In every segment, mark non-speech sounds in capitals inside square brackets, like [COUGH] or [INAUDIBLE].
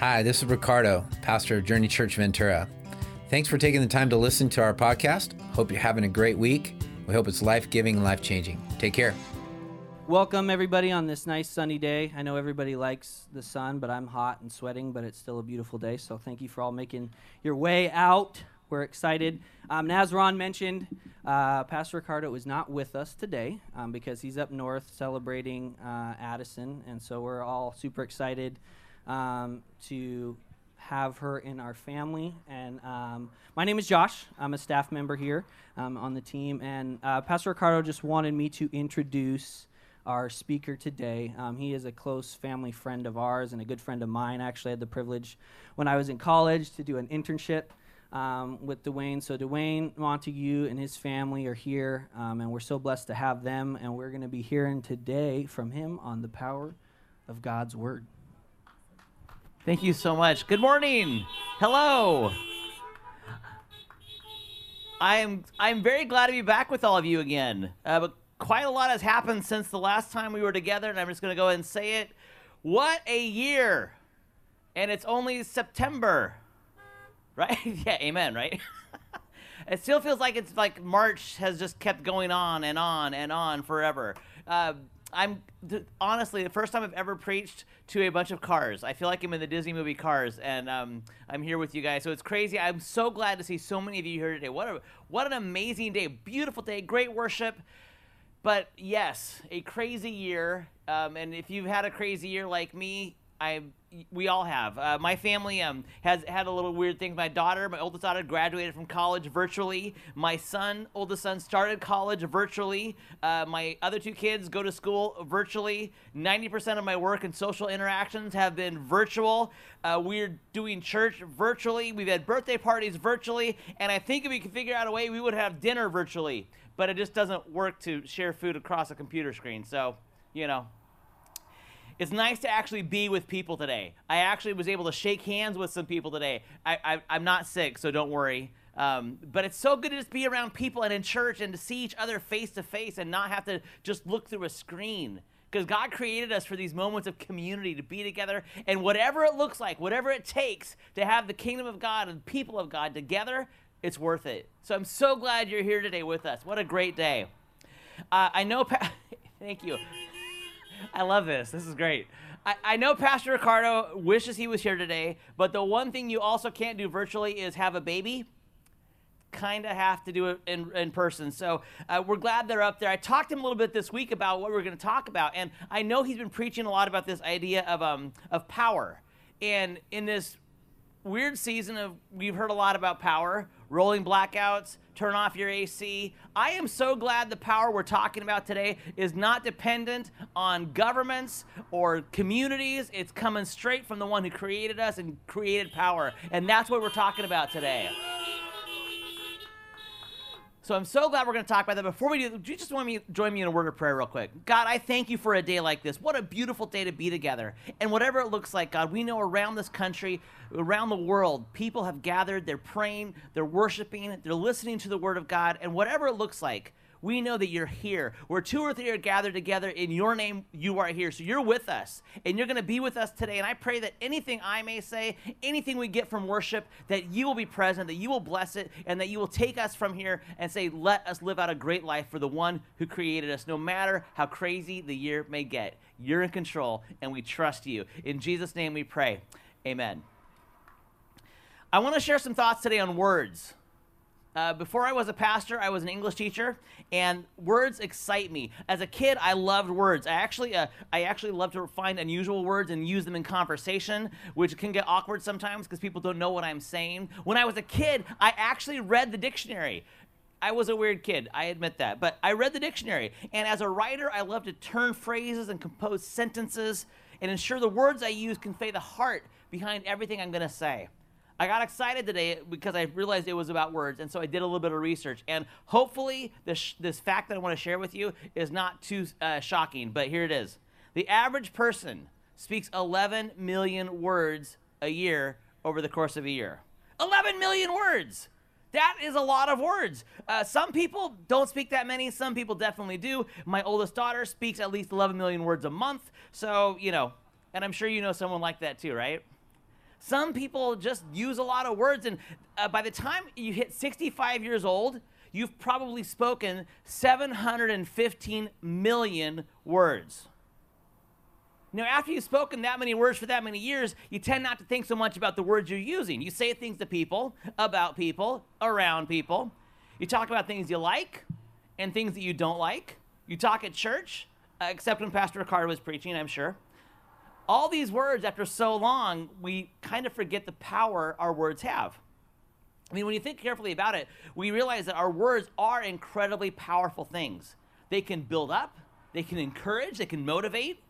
Hi, this is Ricardo, pastor of Journey Church Ventura. Thanks for taking the time to listen to our podcast. Hope you're having a great week. We hope it's life giving and life changing. Take care. Welcome, everybody, on this nice sunny day. I know everybody likes the sun, but I'm hot and sweating, but it's still a beautiful day. So thank you for all making your way out. We're excited. Um, as Ron mentioned, uh, Pastor Ricardo is not with us today um, because he's up north celebrating uh, Addison. And so we're all super excited um, to have her in our family. And um, my name is Josh. I'm a staff member here um, on the team. And uh, Pastor Ricardo just wanted me to introduce our speaker today. Um, he is a close family friend of ours and a good friend of mine. I actually had the privilege when I was in college to do an internship um, with Dwayne. So, Dwayne Montague and his family are here, um, and we're so blessed to have them. And we're going to be hearing today from him on the power of God's Word. Thank you so much. Good morning. Hello. I am I'm very glad to be back with all of you again. Uh, but quite a lot has happened since the last time we were together, and I'm just going to go ahead and say it. What a year! And it's only September, right? [LAUGHS] yeah, amen, right? [LAUGHS] it still feels like it's like March has just kept going on and on and on forever. Uh, I'm th- honestly the first time I've ever preached to a bunch of cars. I feel like I'm in the Disney movie Cars, and um, I'm here with you guys. So it's crazy. I'm so glad to see so many of you here today. What a what an amazing day! Beautiful day, great worship. But yes, a crazy year. Um, and if you've had a crazy year like me, I we all have. Uh, my family um, has had a little weird thing. My daughter, my oldest daughter, graduated from college virtually. My son, oldest son, started college virtually. Uh, my other two kids go to school virtually. Ninety percent of my work and social interactions have been virtual. Uh, we're doing church virtually. We've had birthday parties virtually, and I think if we could figure out a way, we would have dinner virtually. But it just doesn't work to share food across a computer screen. So, you know, it's nice to actually be with people today. I actually was able to shake hands with some people today. I, am not sick, so don't worry. Um, but it's so good to just be around people and in church and to see each other face to face and not have to just look through a screen. Because God created us for these moments of community to be together, and whatever it looks like, whatever it takes to have the kingdom of God and people of God together, it's worth it. So I'm so glad you're here today with us. What a great day. Uh, I know, pa- [LAUGHS] thank you. I love this. This is great. I, I know Pastor Ricardo wishes he was here today, but the one thing you also can't do virtually is have a baby. Kind of have to do it in, in person. So uh, we're glad they're up there. I talked to him a little bit this week about what we're going to talk about, and I know he's been preaching a lot about this idea of, um, of power. And in this weird season of, we've heard a lot about power, rolling blackouts, turn off your AC. I am so glad the power we're talking about today is not dependent on governments or communities. It's coming straight from the one who created us and created power. And that's what we're talking about today. So I'm so glad we're going to talk about that. Before we do, do you just want me join me in a word of prayer real quick? God, I thank you for a day like this. What a beautiful day to be together. And whatever it looks like, God, we know around this country, around the world, people have gathered, they're praying, they're worshiping, they're listening to the word of God, and whatever it looks like, we know that you're here. Where two or three are gathered together in your name, you are here. So you're with us, and you're going to be with us today. And I pray that anything I may say, anything we get from worship, that you will be present, that you will bless it, and that you will take us from here and say, let us live out a great life for the one who created us, no matter how crazy the year may get. You're in control, and we trust you. In Jesus' name we pray. Amen. I want to share some thoughts today on words. Uh, before I was a pastor, I was an English teacher, and words excite me. As a kid, I loved words. I actually, uh, I actually love to find unusual words and use them in conversation, which can get awkward sometimes because people don't know what I'm saying. When I was a kid, I actually read the dictionary. I was a weird kid, I admit that, but I read the dictionary. And as a writer, I love to turn phrases and compose sentences and ensure the words I use convey the heart behind everything I'm going to say. I got excited today because I realized it was about words, and so I did a little bit of research. And hopefully, this this fact that I want to share with you is not too uh, shocking, but here it is: the average person speaks 11 million words a year over the course of a year. 11 million words. That is a lot of words. Uh, some people don't speak that many. Some people definitely do. My oldest daughter speaks at least 11 million words a month. So, you know, and I'm sure you know someone like that too, right? Some people just use a lot of words, and uh, by the time you hit 65 years old, you've probably spoken 715 million words. Now, after you've spoken that many words for that many years, you tend not to think so much about the words you're using. You say things to people, about people, around people. You talk about things you like and things that you don't like. You talk at church, uh, except when Pastor Ricardo was preaching, I'm sure. All these words, after so long, we kind of forget the power our words have. I mean, when you think carefully about it, we realize that our words are incredibly powerful things. They can build up, they can encourage, they can motivate.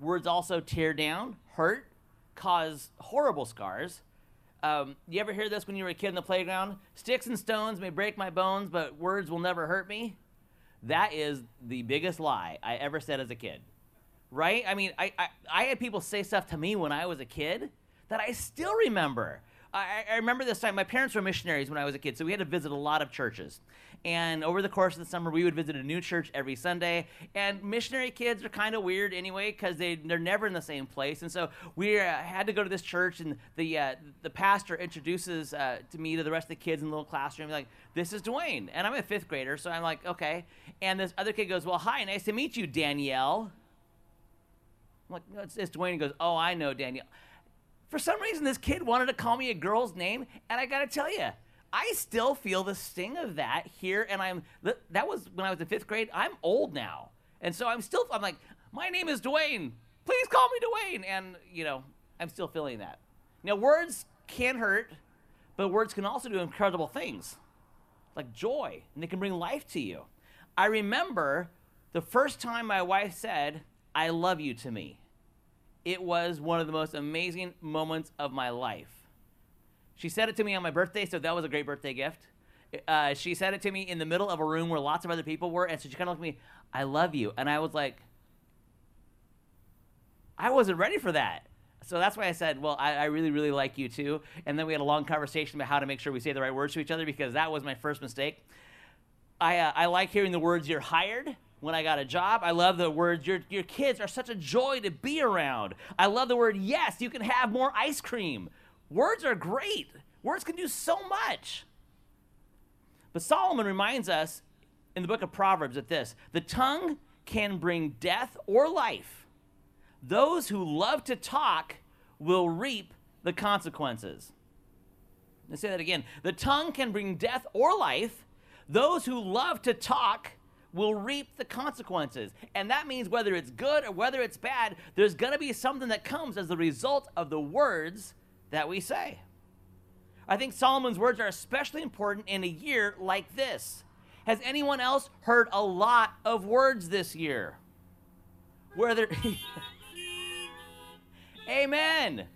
Words also tear down, hurt, cause horrible scars. Um, you ever hear this when you were a kid in the playground? Sticks and stones may break my bones, but words will never hurt me. That is the biggest lie I ever said as a kid. Right? I mean, I, I, I had people say stuff to me when I was a kid that I still remember. I, I, remember this time, my parents were missionaries when I was a kid, so we had to visit a lot of churches. And over the course of the summer, we would visit a new church every Sunday. And missionary kids are kind of weird anyway because they, they're never in the same place. And so we uh, had to go to this church, and the, uh, the pastor introduces uh, to me to the rest of the kids in the little classroom, like, this is Dwayne. And I'm a fifth grader, so I'm like, okay. And this other kid goes, well, hi, nice to meet you, Danielle. I'm like, no, it's, it's Dwayne. He goes, oh, I know Danielle. For some reason, this kid wanted to call me a girl's name, and I gotta tell you, I still feel the sting of that here, and I'm that was when I was in fifth grade. I'm old now, and so I'm still I'm like, my name is Dwayne. Please call me Dwayne, and you know, I'm still feeling that. Now, words can hurt, but words can also do incredible things, like joy, and they can bring life to you. I remember the first time my wife said, "I love you" to me it was one of the most amazing moments of my life. She said it to me on my birthday, so that was a great birthday gift. Uh, she said it to me in the middle of a room where lots of other people were, and so she kind of looked at me, I love you. And I was like, I wasn't ready for that. So that's why I said, well, I, I, really, really like you too. And then we had a long conversation about how to make sure we say the right words to each other because that was my first mistake. I, uh, I like hearing the words you're hired when I got a job. I love the words, your, your kids are such a joy to be around. I love the word, yes, you can have more ice cream. Words are great, words can do so much. But Solomon reminds us in the book of Proverbs that this the tongue can bring death or life. Those who love to talk will reap the consequences. Let's say that again. The tongue can bring death or life. Those who love to talk will reap the consequences. And that means whether it's good or whether it's bad, there's going to be something that comes as the result of the words that we say. I think Solomon's words are especially important in a year like this. Has anyone else heard a lot of words this year? Whether [LAUGHS] Amen.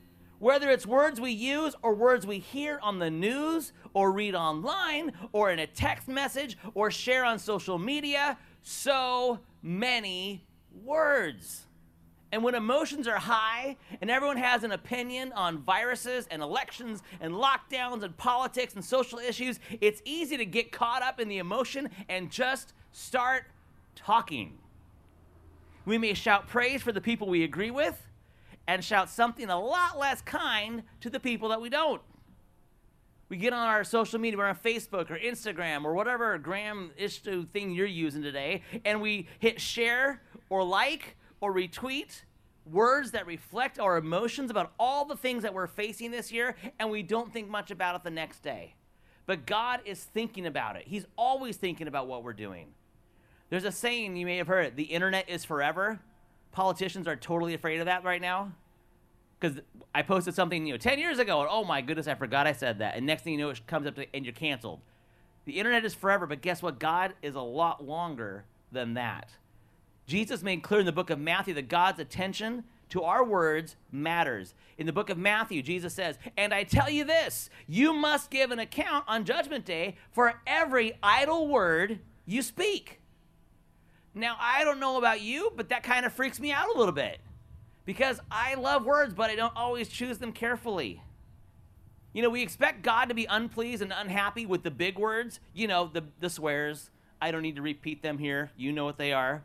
Whether it's words we use or words we hear on the news or read online or in a text message or share on social media, so many words. And when emotions are high and everyone has an opinion on viruses and elections and lockdowns and politics and social issues, it's easy to get caught up in the emotion and just start talking. We may shout praise for the people we agree with and shout something a lot less kind to the people that we don't. We get on our social media, we're on Facebook or Instagram or whatever gram issue thing you're using today, and we hit share or like or retweet words that reflect our emotions about all the things that we're facing this year, and we don't think much about it the next day. But God is thinking about it. He's always thinking about what we're doing. There's a saying you may have heard it the internet is forever politicians are totally afraid of that right now because I posted something you know 10 years ago and oh my goodness I forgot I said that and next thing you know it comes up to, and you're canceled. The internet is forever, but guess what? God is a lot longer than that. Jesus made clear in the book of Matthew that God's attention to our words matters. In the book of Matthew, Jesus says, And I tell you this, you must give an account on Judgment Day for every idle word you speak. Now, I don't know about you, but that kind of freaks me out a little bit because I love words, but I don't always choose them carefully. You know, we expect God to be unpleased and unhappy with the big words, you know, the, the swears. I don't need to repeat them here. You know what they are.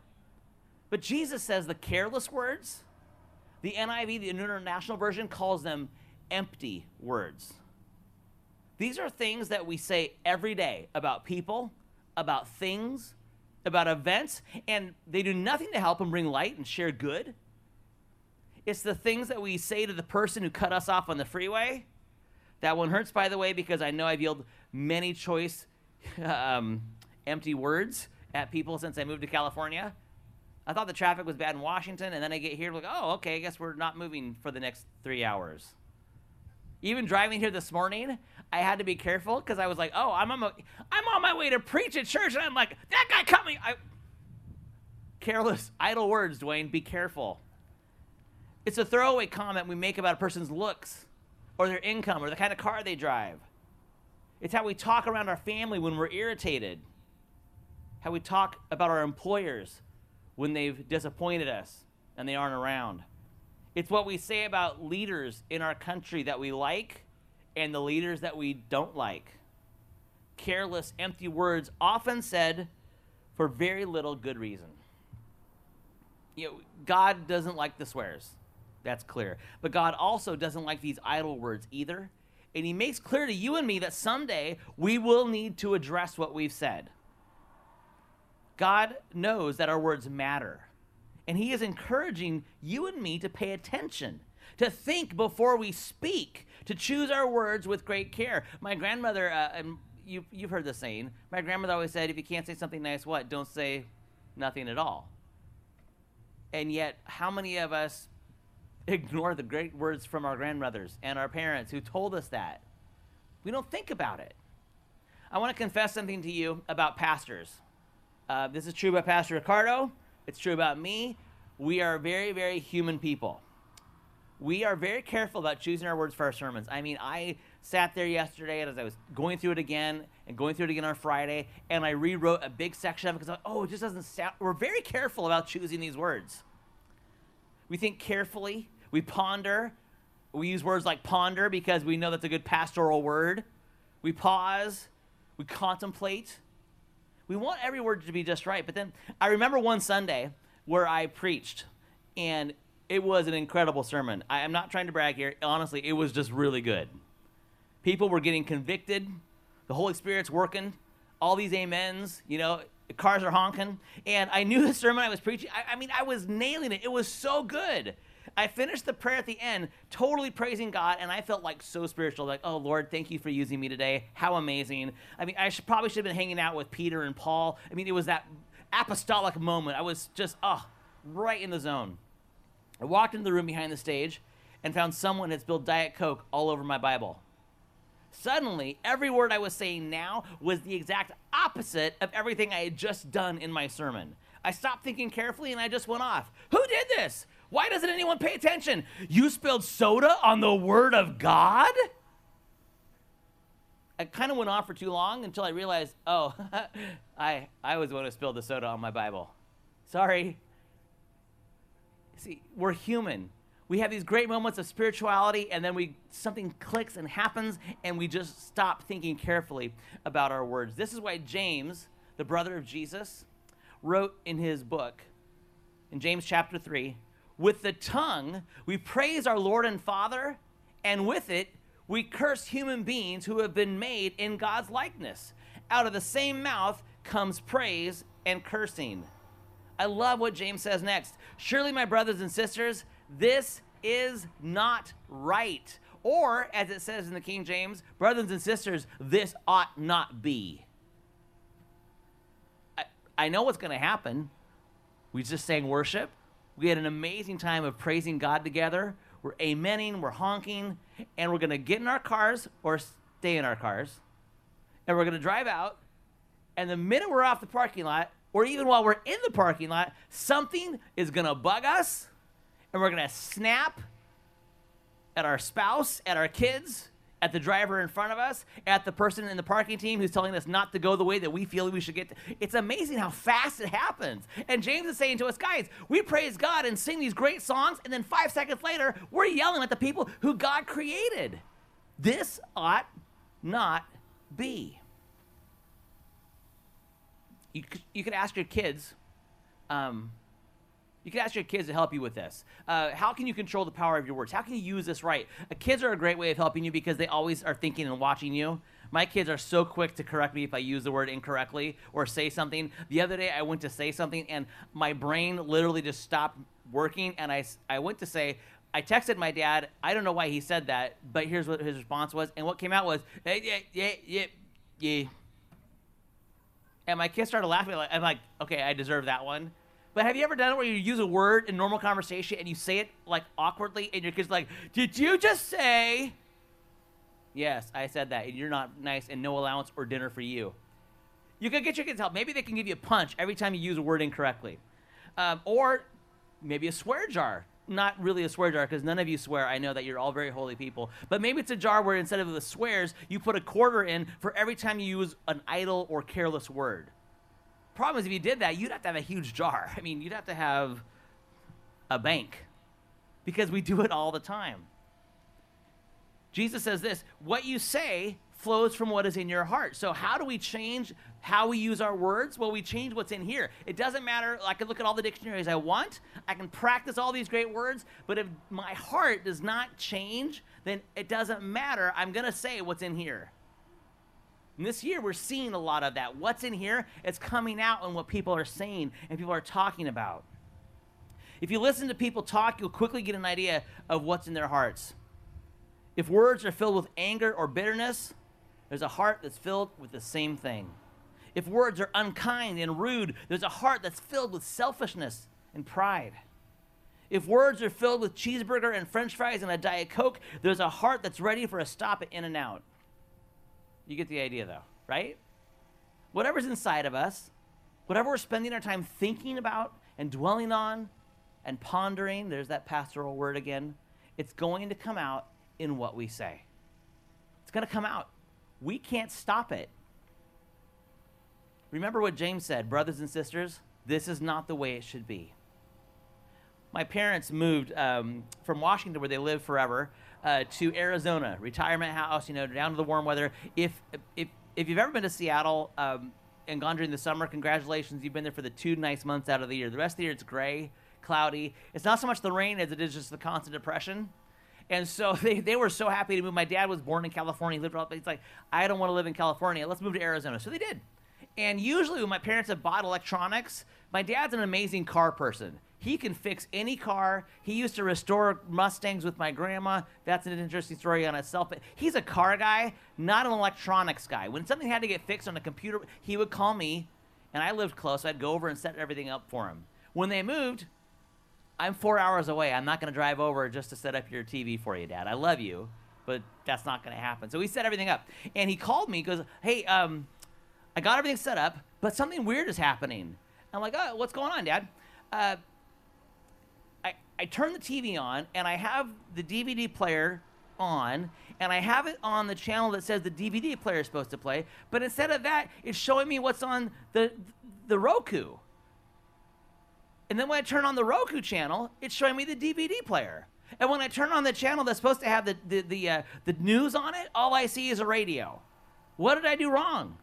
But Jesus says the careless words, the NIV, the International Version, calls them empty words. These are things that we say every day about people, about things, about events, and they do nothing to help and bring light and share good. It's the things that we say to the person who cut us off on the freeway. That one hurts, by the way, because I know I've yelled many choice [LAUGHS] um, empty words at people since I moved to California. I thought the traffic was bad in Washington, and then I get here, like, oh, okay, I guess we're not moving for the next three hours. Even driving here this morning, I had to be careful because I was like, oh, I'm on, my, I'm on my way to preach at church, and I'm like, that guy cut me. I... Careless, [LAUGHS] idle words, Dwayne, be careful. It's a throwaway comment we make about a person's looks or their income or the kind of car they drive. It's how we talk around our family when we're irritated, how we talk about our employers when they've disappointed us and they aren't around. It's what we say about leaders in our country that we like and the leaders that we don't like. Careless, empty words often said for very little good reason. You know, God doesn't like the swears. That's clear. But God also doesn't like these idle words either. And He makes clear to you and me that someday we will need to address what we've said. God knows that our words matter. And He is encouraging you and me to pay attention, to think before we speak, to choose our words with great care. My grandmother, uh, and you, you've heard the saying, my grandmother always said, if you can't say something nice, what? Don't say nothing at all. And yet, how many of us [LAUGHS] ignore the great words from our grandmothers and our parents who told us that? We don't think about it. I want to confess something to you about pastors. Uh, this is true about Pastor Ricardo. It's true about me. We are very, very human people. We are very careful about choosing our words for our sermons. I mean, I sat there yesterday and as I was going through it again and going through it again on Friday, and I rewrote a big section of it because, oh, it just doesn't sound. We're very careful about choosing these words. We think carefully, we ponder. We use words like ponder because we know that's a good pastoral word. We pause, we contemplate. We want every word to be just right. But then I remember one Sunday where I preached, and it was an incredible sermon. I am not trying to brag here. Honestly, it was just really good. People were getting convicted, the Holy Spirit's working, all these amens, you know, cars are honking. And I knew [LAUGHS] the sermon I was preaching. I, I mean, I was nailing it. It was so good. I finished the prayer at the end, totally praising God, and I felt like so spiritual. Like, oh Lord, thank you for using me today. How amazing! I mean, I should, probably should have been hanging out with Peter and Paul. I mean, it was that apostolic moment. I was just, oh, right in the zone. I walked into the room behind the stage and found someone had spilled Diet Coke all over my Bible. Suddenly, every word I was saying now was the exact opposite of everything I had just done in my sermon. I stopped thinking carefully and I just went off. Who did this? Why doesn't anyone pay attention? You spilled soda on the Word of God? I kind of went on for too long until I realized, oh, [LAUGHS] I, I was the one who spilled the soda on my Bible. Sorry. See, we're human. We have these great moments of spirituality, and then we something clicks and happens, and we just stop thinking carefully about our words. This is why James, the brother of Jesus, wrote in his book, in James chapter 3, with the tongue, we praise our Lord and Father, and with it, we curse human beings who have been made in God's likeness. Out of the same mouth comes praise and cursing. I love what James says next. Surely, my brothers and sisters, this is not right. Or, as it says in the King James, brothers and sisters, this ought not be. I, I know what's going to happen. We just sang worship. We had an amazing time of praising God together. We're amening, we're honking, and we're going to get in our cars or stay in our cars, and we're going to drive out. And the minute we're off the parking lot, or even while we're in the parking lot, something is going to bug us, and we're going to snap at our spouse, at our kids, at the driver in front of us, at the person in the parking team who's telling us not to go the way that we feel we should get. To. It's amazing how fast it happens. And James is saying to us, guys, we praise God and sing these great songs, and then five seconds later, we're yelling at the people who God created. This ought not be. You, you could ask your kids, um, you can ask your kids to help you with this. Uh, how can you control the power of your words? How can you use this right? Uh, kids are a great way of helping you because they always are thinking and watching you. My kids are so quick to correct me if I use the word incorrectly or say something. The other day, I went to say something and my brain literally just stopped working, and I, I went to say, I texted my dad. I don't know why he said that, but here's what his response was. And what came out was, yeah, yeah, yeah, yeah. And my kids started laughing. Like, I'm like, okay, I deserve that one. But have you ever done it where you use a word in normal conversation and you say it like awkwardly, and your kid's like, "Did you just say?" Yes, I said that, and you're not nice, and no allowance or dinner for you. You can get your kids help. Maybe they can give you a punch every time you use a word incorrectly, um, or maybe a swear jar. Not really a swear jar because none of you swear. I know that you're all very holy people. But maybe it's a jar where instead of the swears, you put a quarter in for every time you use an idle or careless word. Problem is, if you did that, you'd have to have a huge jar. [LAUGHS] I mean, you'd have to have a bank because we do it all the time. Jesus says this what you say flows from what is in your heart. So, how do we change how we use our words? Well, we change what's in here. It doesn't matter. I can look at all the dictionaries I want, I can practice all these great words, but if my heart does not change, then it doesn't matter. I'm going to say what's in here. And this year, we're seeing a lot of that. What's in here? It's coming out in what people are saying and people are talking about. If you listen to people talk, you'll quickly get an idea of what's in their hearts. If words are filled with anger or bitterness, there's a heart that's filled with the same thing. If words are unkind and rude, there's a heart that's filled with selfishness and pride. If words are filled with cheeseburger and french fries and a Diet Coke, there's a heart that's ready for a stop at In N Out. You get the idea, though, right? Whatever's inside of us, whatever we're spending our time thinking about and dwelling on and pondering, there's that pastoral word again, it's going to come out in what we say. It's going to come out. We can't stop it. Remember what James said, brothers and sisters, this is not the way it should be. My parents moved um, from Washington, where they lived forever, uh, to Arizona, retirement house, you know, down to the warm weather. If, if, if you've ever been to Seattle um, and gone during the summer, congratulations, you've been there for the two nice months out of the year. The rest of the year, it's gray, cloudy. It's not so much the rain as it is just the constant depression. And so [LAUGHS] they, they were so happy to move. My dad was born in California. He lived all, he's like, I don't want to live in California. Let's move to Arizona. So they did. And usually when my parents have bought electronics, my dad's an amazing car person. He can fix any car. He used to restore Mustangs with my grandma. That's an interesting story on itself. But he's a car guy, not an electronics guy. When something had to get fixed on a computer, he would call me, and I lived close. I'd go over and set everything up for him. When they moved, I'm four hours away. I'm not going to drive over just to set up your TV for you, Dad. I love you, but that's not going to happen. So he set everything up. And he called me, he goes, Hey, um, I got everything set up, but something weird is happening. I'm like, Oh, what's going on, Dad? Uh, I, I turn the TV on, and I have the DVD player on, and I have it on the channel that says the DVD player is supposed to play, but instead of that, it's showing me what's on the, the Roku. And then when I turn on the Roku channel, it's showing me the DVD player. And when I turn on the channel that's supposed to have the, the, the, uh, the news on it, all I see is a radio. What did I do wrong?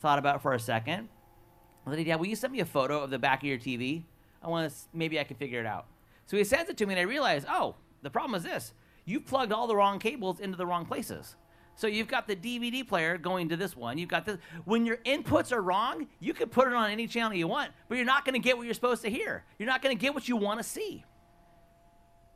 Thought about for a second. Said, Dad, will you send me a photo of the back of your TV? I want to, maybe I can figure it out. So he sends it to me, and I realize, oh, the problem is this. You've plugged all the wrong cables into the wrong places. So you've got the DVD player going to this one. You've got this. When your inputs are wrong, you can put it on any channel you want, but you're not going to get what you're supposed to hear. You're not going to get what you want to see.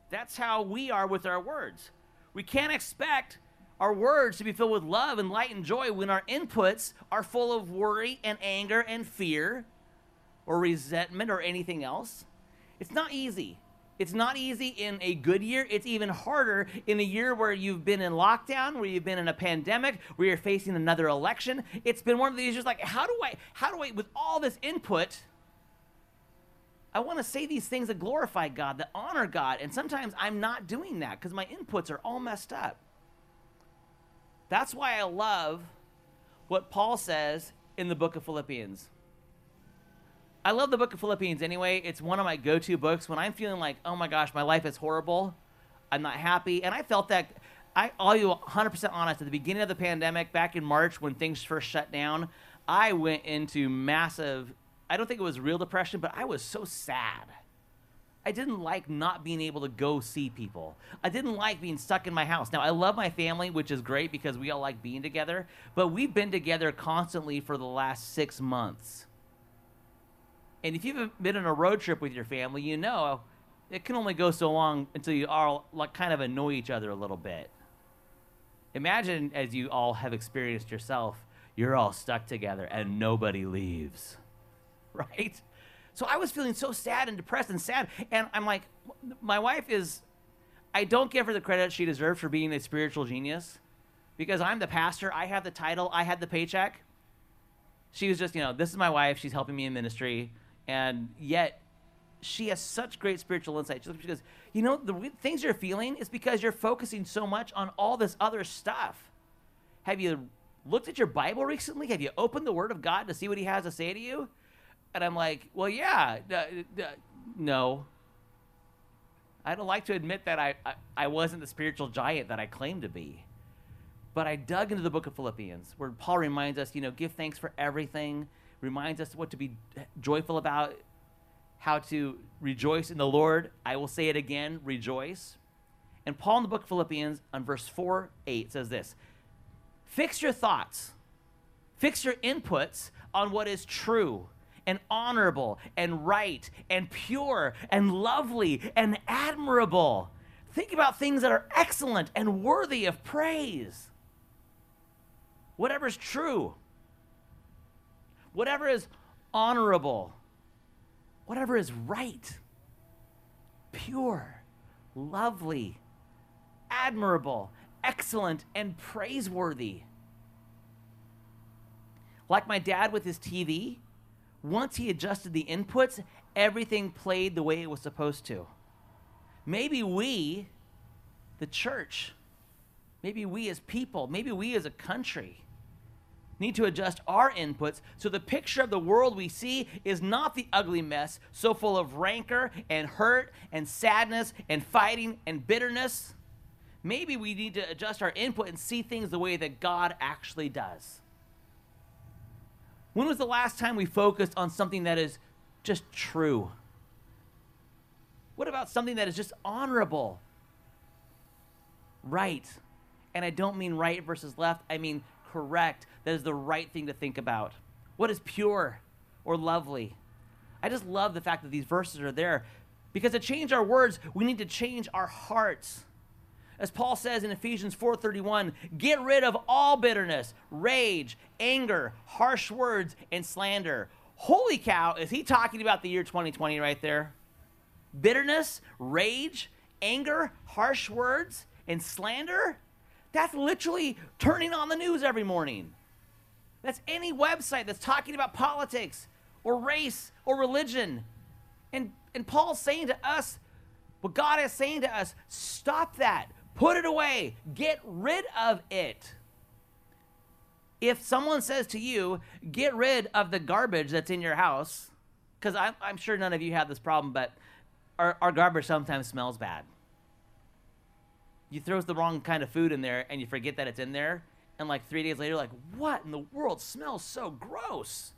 That's how we are with our words. We can't expect our words to be filled with love and light and joy when our inputs are full of worry and anger and fear or resentment or anything else. It's not easy. It's not easy in a good year. It's even harder in a year where you've been in lockdown, where you've been in a pandemic, where you're facing another election. It's been one of these years like, how do I, how do I, with all this input, I want to say these things that glorify God, that honor God. And sometimes I'm not doing that because my inputs are all messed up. That's why I love what Paul says in the book of Philippians. I love the book of Philippians anyway. It's one of my go to books when I'm feeling like, oh my gosh, my life is horrible. I'm not happy. And I felt that, I, all you 100% honest, at the beginning of the pandemic, back in March when things first shut down, I went into massive I don't think it was real depression, but I was so sad. I didn't like not being able to go see people. I didn't like being stuck in my house. Now, I love my family, which is great because we all like being together, but we've been together constantly for the last six months. And if you've been on a road trip with your family, you know it can only go so long until you all like kind of annoy each other a little bit. Imagine as you all have experienced yourself, you're all stuck together and nobody leaves. [LAUGHS] Right? So I was feeling so sad and depressed and sad. And I'm like, my wife is, I don't give her the credit she deserves for being a spiritual genius because I'm the pastor. I have the title, I had the paycheck. She was just, you know, this is my wife. She's helping me in ministry. And yet, she has such great spiritual insight. She goes, you know, the things you're feeling is because you're focusing so much on all this other stuff. Have you looked at your Bible recently? Have you opened the Word of God to see what He has to say to you? And I'm like, well, yeah, no. I don't like to admit that I, I, I wasn't the spiritual giant that I claimed to be. But I dug into the book of Philippians, where Paul reminds us, you know, give thanks for everything, reminds us what to be joyful about, how to rejoice in the Lord. I will say it again rejoice. And Paul in the book of Philippians, on verse 4 8, says this Fix your thoughts, fix your inputs on what is true and honorable and right and pure and lovely and admirable. Think about things that are excellent and worthy of praise. Whatever's true, whatever is honorable, whatever is right, pure, lovely, admirable, excellent, and praiseworthy. Like my dad with his TV, once he adjusted the inputs, everything played the way it was supposed to. Maybe we, the church, maybe we as people, maybe we as a country, need to adjust our inputs so the picture of the world we see is not the ugly mess so full of rancor and hurt and sadness and fighting and bitterness. Maybe we need to adjust our input and see things the way that God actually does. When was the last time we focused on something that is just true? What about something that is just honorable? Right. And I don't mean right versus left, I mean correct. That is the right thing to think about. What is pure or lovely? I just love the fact that these verses are there because to change our words, we need to change our hearts. As Paul says in Ephesians 4:31, get rid of all bitterness, rage, anger, harsh words, and slander. Holy cow, is he talking about the year 2020 right there? Bitterness, rage, anger, harsh words, and slander? That's literally turning on the news every morning. That's any website that's talking about politics or race or religion. And, and Paul's saying to us, what God is saying to us, stop that. Put it away. Get rid of it. If someone says to you, get rid of the garbage that's in your house, because I'm, I'm, sure none of you have this problem, but our, our garbage sometimes smells bad. You throw the wrong kind of food in there and you forget that it's in there, and like three days later, like, what in the world smells so gross?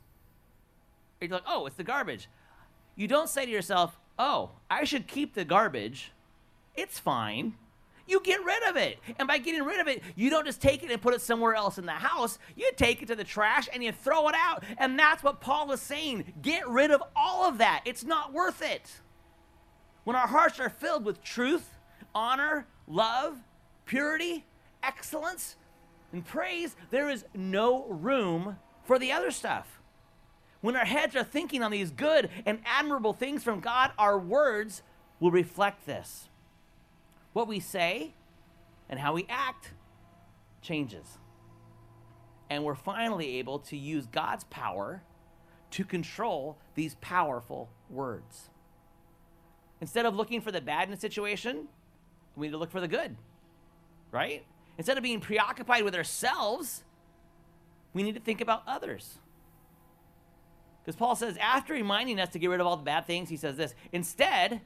And you're like, oh, it's the garbage. You don't say to yourself, oh, I should keep the garbage. It's fine you get rid of it. And by getting rid of it, you don't just take it and put it somewhere else in the house. You take it to the trash and you throw it out. And that's what Paul is saying. Get rid of all of that. It's not worth it. When our hearts are filled with truth, honor, love, purity, excellence, and praise, there is no room for the other stuff. When our heads are thinking on these good and admirable things from God, our words will reflect this what we say and how we act changes. And we're finally able to use God's power to control these powerful words. Instead of looking for the bad in a situation, we need to look for the good, right? Instead of being preoccupied with ourselves, we need to think about others. Because Paul says, after reminding us to get rid of all the bad things, he says this instead,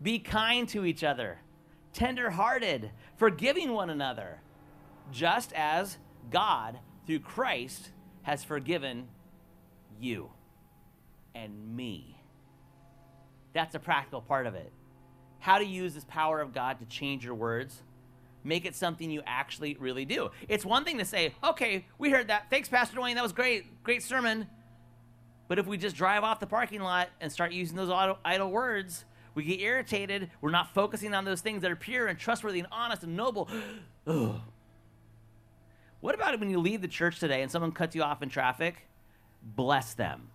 be kind to each other tenderhearted, forgiving one another, just as God, through Christ, has forgiven you. and me. That's a practical part of it. How to use this power of God to change your words, make it something you actually really do. It's one thing to say, okay, we heard that. Thanks, Pastor Dwayne. That was great. Great sermon. But if we just drive off the parking lot and start using those idle, words, we get irritated. We're not focusing on those things that are pure and trustworthy and honest and noble. [GASPS] What about when you leave the church today and someone cuts you off in traffic? Bless them.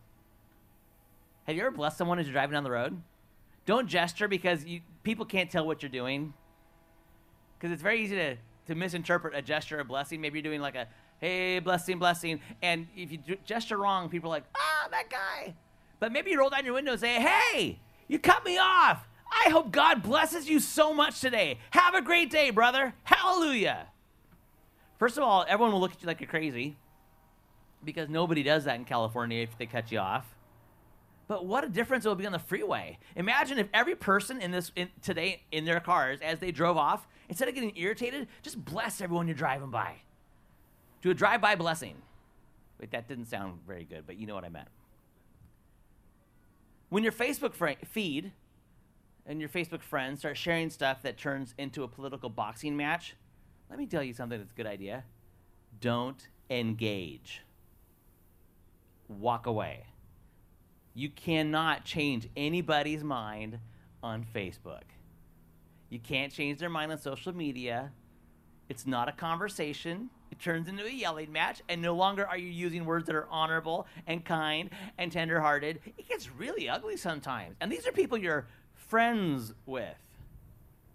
Have you ever blessed someone as you're driving down the road? Don't gesture because you, people can't tell what you're doing. Because it's very easy to, to misinterpret a gesture of blessing. Maybe you're doing like a, hey, blessing, blessing. And if you gesture wrong, people are like, ah, that guy. But maybe you roll down your window and say, hey, you cut me off. I hope God blesses you so much today. Have a great day, brother. Hallelujah. First of all, everyone will look at you like you're crazy because nobody does that in California if they cut you off. But what a difference it would be on the freeway. Imagine if every person in this in, today in their cars as they drove off, instead of getting irritated, just bless everyone you're driving by. Do a drive-by blessing. Wait, that didn't sound very good, but you know what I meant. When your Facebook fr- feed and your Facebook friends start sharing stuff that turns into a political boxing match, let me tell you something that's a good idea. Don't engage. Walk away. You cannot change anybody's mind on Facebook. You can't change their mind on social media. It's not a conversation. It turns into a yelling match, and no longer are you using words that are honorable and kind and tenderhearted. It gets really ugly sometimes. And these are people you're friends with.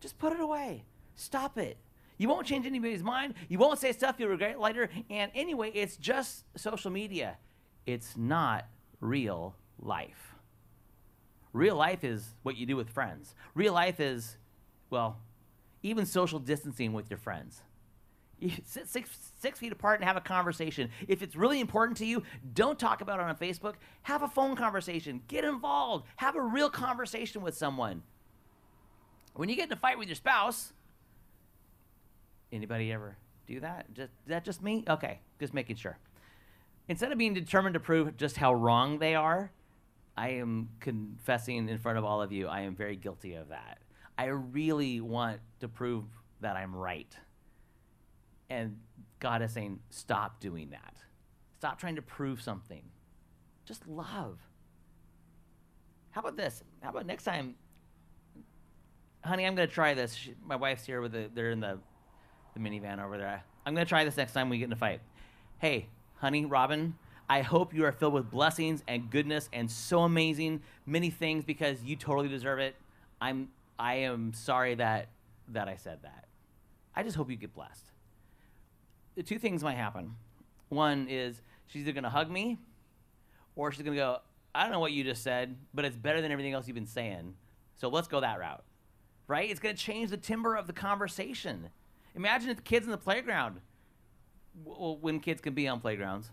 Just put it away. Stop it. You won't change anybody's mind. You won't say stuff you'll regret later. And anyway, it's just social media. It's not real life. Real life is what you do with friends. Real life is, well, even social distancing with your friends. You sit six, six feet apart and have a conversation. If it's really important to you, don't talk about it on Facebook. Have a phone conversation. Get involved. Have a real conversation with someone. When you get in a fight with your spouse, anybody ever do that? Just, is that just me? Okay, just making sure. Instead of being determined to prove just how wrong they are, I am confessing in front of all of you, I am very guilty of that. I really want to prove that I'm right. And God is saying, stop doing that. Stop trying to prove something. Just love. How about this? How about next time, honey, I'm going to try this. She, my wife's here with the, they're in the, the minivan over there. I'm going to try this next time we get in a fight. Hey, honey, Robin, I hope you are filled with blessings and goodness and so amazing many things because you totally deserve it. I'm I am sorry that that I said that. I just hope you get blessed. The two things might happen. One is she's either going to hug me or she's going to go, "I don't know what you just said, but it's better than everything else you've been saying." So let's go that route. Right? It's going to change the timbre of the conversation. Imagine if the kids in the playground well, when kids can be on playgrounds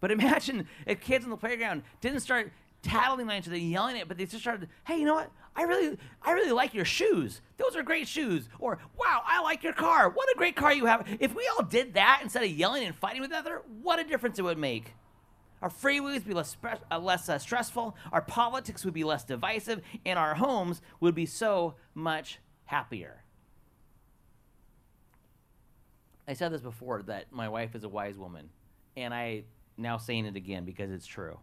but [LAUGHS] imagine if kids on the playground didn't start tattling on each other, yelling at it, but they just started, hey, you know what? I really, I really like your shoes. Those are great shoes. Or, wow, I like your car. What a great car you have. If we all did that instead of yelling and fighting with each other, what a difference it would make. Our freeways would be less, uh, less uh, stressful, our politics would be less divisive, and our homes would be so much happier. I said this before that my wife is a wise woman, and I now saying it again because it's true.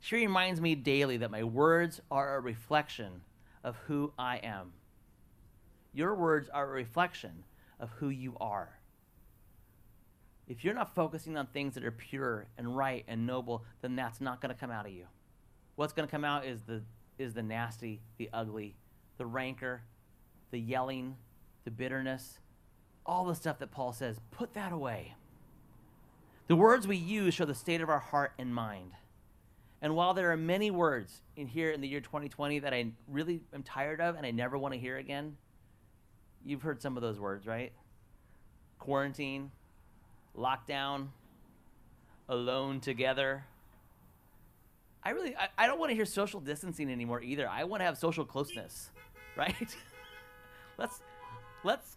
She reminds me daily that my words are a reflection of who I am. Your words are a reflection of who you are. If you're not focusing on things that are pure and right and noble, then that's not going to come out of you. What's going to come out is the is the nasty, the ugly, the rancor, the yelling, the bitterness, all the stuff that Paul says, put that away. The words we use show the state of our heart and mind. And while there are many words in here in the year 2020 that I really am tired of and I never want to hear again, you've heard some of those words, right? Quarantine, lockdown, alone together. I really, I, I don't want to hear social distancing anymore either. I want to have social closeness, [LAUGHS] right? let's, let's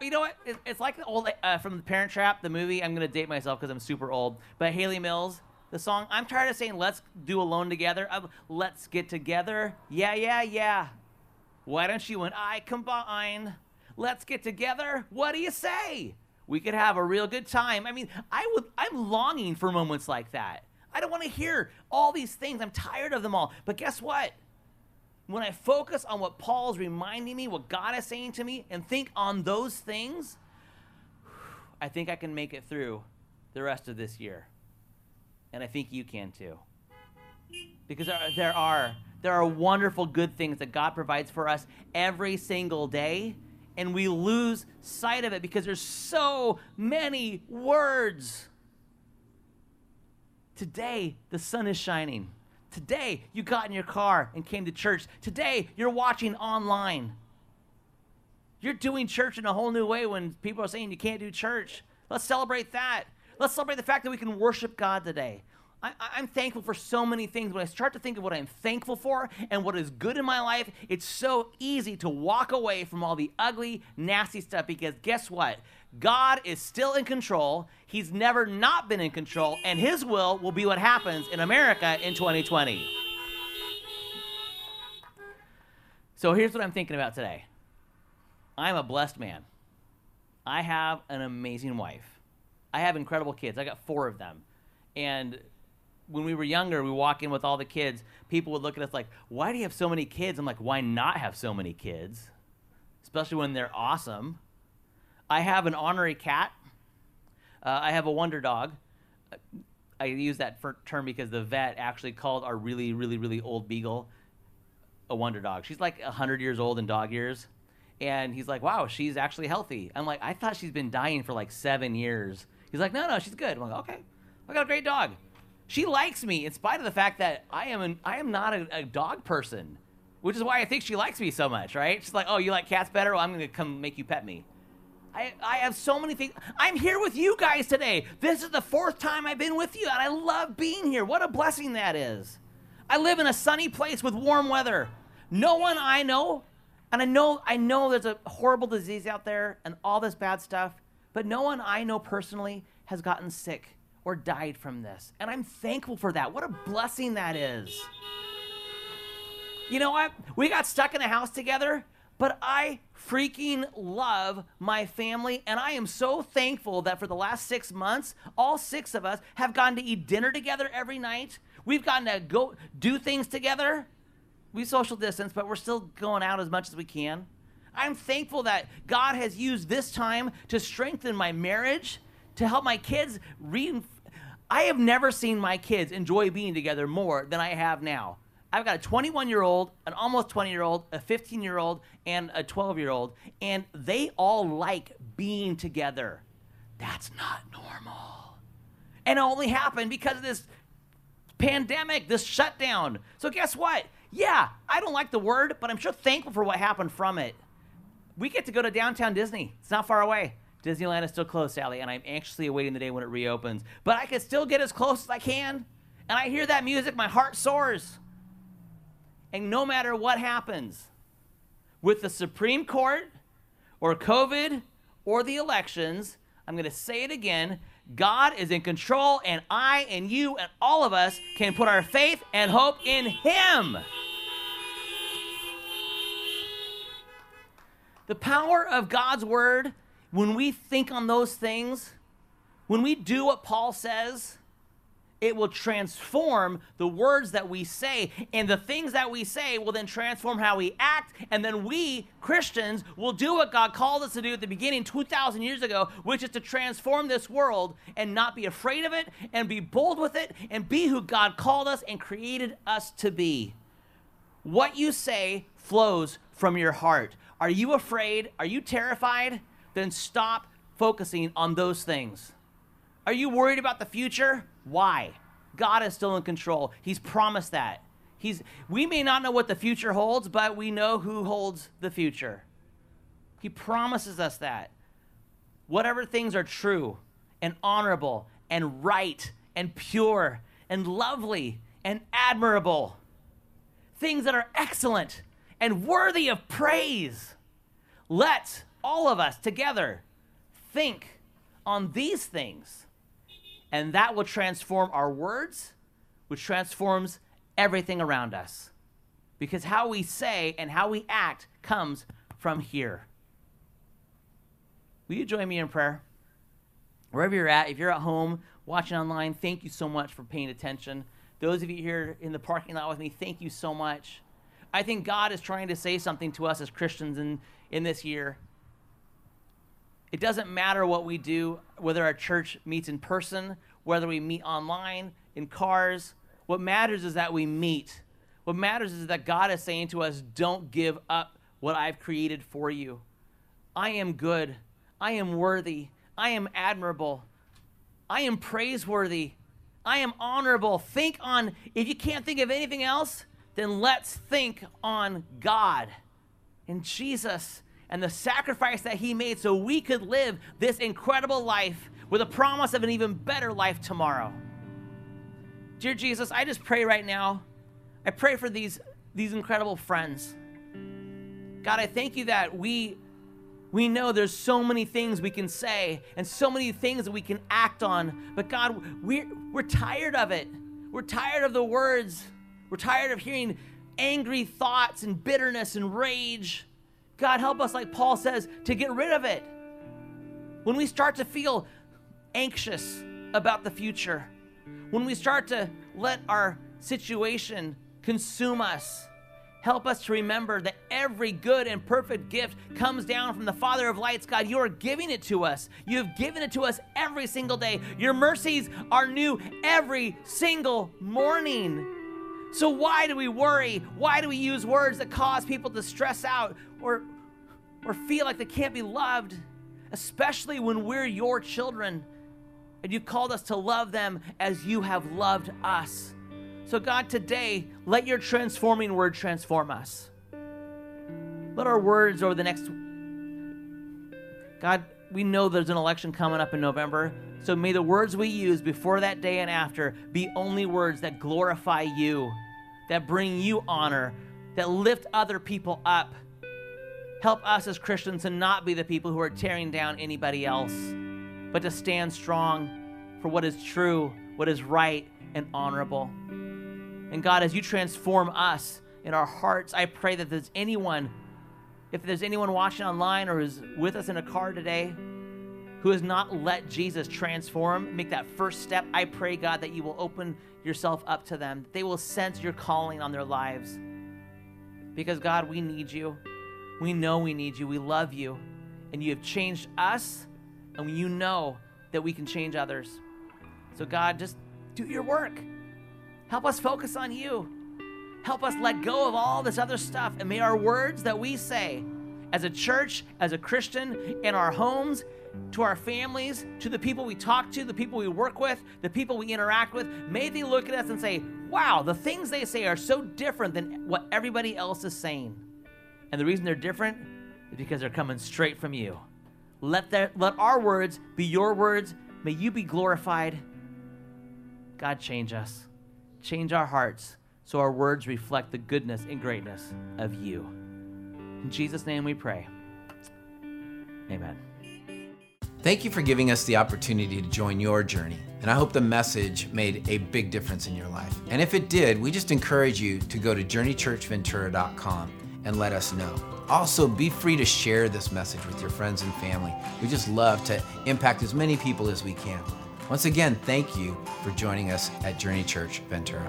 you know what? It's, like the old uh, from the Parent Trap, the movie. I'm gonna date myself because I'm super old. But Hayley Mills, The song, I'm tired of saying, let's do alone together. Uh, let's get together. Yeah, yeah, yeah. Why don't you and I combine? Let's get together. What do you say? We could have a real good time. I mean, I would I'm longing for moments like that. I don't want to hear all these things. I'm tired of them all. But guess what? When I focus on what Paul's reminding me, what God is saying to me, and think on those things, I think I can make it through the rest of this year. And I think you can too. Because there, are there are wonderful good things that God provides for us every single day, and we lose sight of it because there's so many words. Today, the sun is shining. Today, you got in your car and came to church. Today, you're watching online. You're doing church in a whole new way when people are saying you can't do church. Let's celebrate that. Let's celebrate the fact that we can worship God today. I, am thankful for so many things. When I start to think of what I'm thankful for and what is good in my life, it's so easy to walk away from all the ugly, nasty stuff because guess what? God is still in control. He's never not been in control, and His will will be what happens in America in 2020. So here's what I'm thinking about today I'm a blessed man. I have an amazing wife. I have incredible kids. I got four of them. And when we were younger, we walk in with all the kids. People would look at us like, "Why do you have so many kids?" I'm like, "Why not have so many kids?" Especially when they're awesome. I have an honorary cat. Uh, I have a wonder dog. I use that term because the vet actually called our really, really, really old beagle a wonder dog. She's like 100 years old in dog years. And he's like, wow, she's actually healthy. I'm like, I thought she's been dying for like seven years. He's like, no, no, she's good. I'm like, okay, I got a great dog. She likes me in spite of the fact that I am an, I am not a, a dog person, which is why I think she likes me so much, right? She's like, oh, you like cats better? Well, I'm gonna come make you pet me. I, I have so many things. I'm here with you guys today. This is the fourth time I've been with you, and I love being here. What a blessing that is. I live in a sunny place with warm weather. No one I know, and I know I know there's a horrible disease out there and all this bad stuff, but no one I know personally has gotten sick or died from this. And I'm thankful for that. What a blessing that is. You know what? We got stuck in a house together, but I freaking love my family. And I am so thankful that for the last six months, all six of us have gotten to eat dinner together every night. We've gotten to go do things together. We social distance, but we're still going out as much as we can. I'm thankful that God has used this time to strengthen my marriage, to help my kids. I have never seen my kids enjoy being together more than I have now. I've got a 21 year old, an almost 20 year old, a 15 year old, and a 12 year old, and they all like being together. That's not normal. And it only happened because of this pandemic, this shutdown. So, guess what? Yeah, I don't like the word, but I'm sure thankful for what happened from it. We get to go to downtown Disney, it's not far away. Disneyland is still closed, Sally, and I'm anxiously awaiting the day when it reopens. But I can still get as close as I can. And I hear that music, my heart soars. And no matter what happens with the Supreme Court or COVID or the elections, I'm going to say it again God is in control, and I and you and all of us can put our faith and hope in Him. The power of God's word, when we think on those things, when we do what Paul says, it will transform the words that we say. And the things that we say will then transform how we act. And then we, Christians, will do what God called us to do at the beginning 2,000 years ago, which is to transform this world and not be afraid of it and be bold with it and be who God called us and created us to be. What you say flows from your heart. Are you afraid? Are you terrified? Then stop focusing on those things. Are you worried about the future? Why? God is still in control. He's promised that. He's, we may not know what the future holds, but we know who holds the future. He promises us that. Whatever things are true and honorable and right and pure and lovely and admirable, things that are excellent and worthy of praise, let all of us together think on these things And that will transform our words, which transforms everything around us. Because how we say and how we act comes from here. Will you join me in prayer? Wherever you're at, if you're at home, watching online, thank you so much for paying attention. Those of you here in the parking lot with me, thank you so much. I think God is trying to say something to us as Christians in, in this year. It doesn't matter what we do, whether our church meets in person, whether we meet online, in cars. What matters is that we meet. What matters is that God is saying to us, don't give up what I've created for you. I am good. I am worthy. I am admirable. I am praiseworthy. I am honorable. Think on, if you can't think of anything else, then let's think on God and Jesus and the sacrifice that He made so we could live this incredible life with a promise of an even better life tomorrow. Dear Jesus, I just pray right now. I pray for these, these incredible friends. God, I thank you that we we know there's so many things we can say and so many things that we can act on. But God, we're, we're tired of it. We're tired of the words. We're tired of hearing angry thoughts and bitterness and rage. God, help us, like Paul says, to get rid of it. When we start to feel anxious about the future, when we start to let our situation consume us, Help us to remember that every good and perfect gift comes down from the Father of lights. God, you are giving it to us. You have given it to us every single day. Your mercies are new every single morning. So, why do we worry? Why do we use words that cause people to stress out or, or feel like they can't be loved? Especially when we're your children and you've called us to love them as you have loved us. So, God, today, let your transforming word transform us. Let our words over the next. God, we know there's an election coming up in November. So may the words we use before that day and after be only words that glorify you, that bring you honor, that lift other people up. Help us as Christians to not be the people who are tearing down anybody else, but to stand strong for what is true, what is right, and honorable. And God, as you transform us in our hearts, I pray that there's anyone, if there's anyone watching online or is with us in a car today, who has not let Jesus transform, make that first step, I pray, God, that you will open yourself up to them. They will sense your calling on their lives. Because, God, we need you. We know we need you. We love you. And you have changed us, and you know that we can change others. So, God, just do your work. Help us focus on you. Help us let go of all this other stuff. And may our words that we say as a church, as a Christian, in our homes, to our families, to the people we talk to, the people we work with, the people we interact with, may they look at us and say, wow, the things they say are so different than what everybody else is saying. And the reason they're different is because they're coming straight from you. Let, that, let our words be your words. May you be glorified. God, change us change our hearts so our words reflect the goodness and greatness of you. In Jesus' name we pray. Amen. Thank you for giving us the opportunity to join your journey. And I hope the message made a big difference in your life. And if it did, we just encourage you to go to journeychurchventura.com and let us know. Also, be free to share this message with your friends and family. We just love to impact as many people as we can. Once again, thank you for joining us at Journey Church Ventura.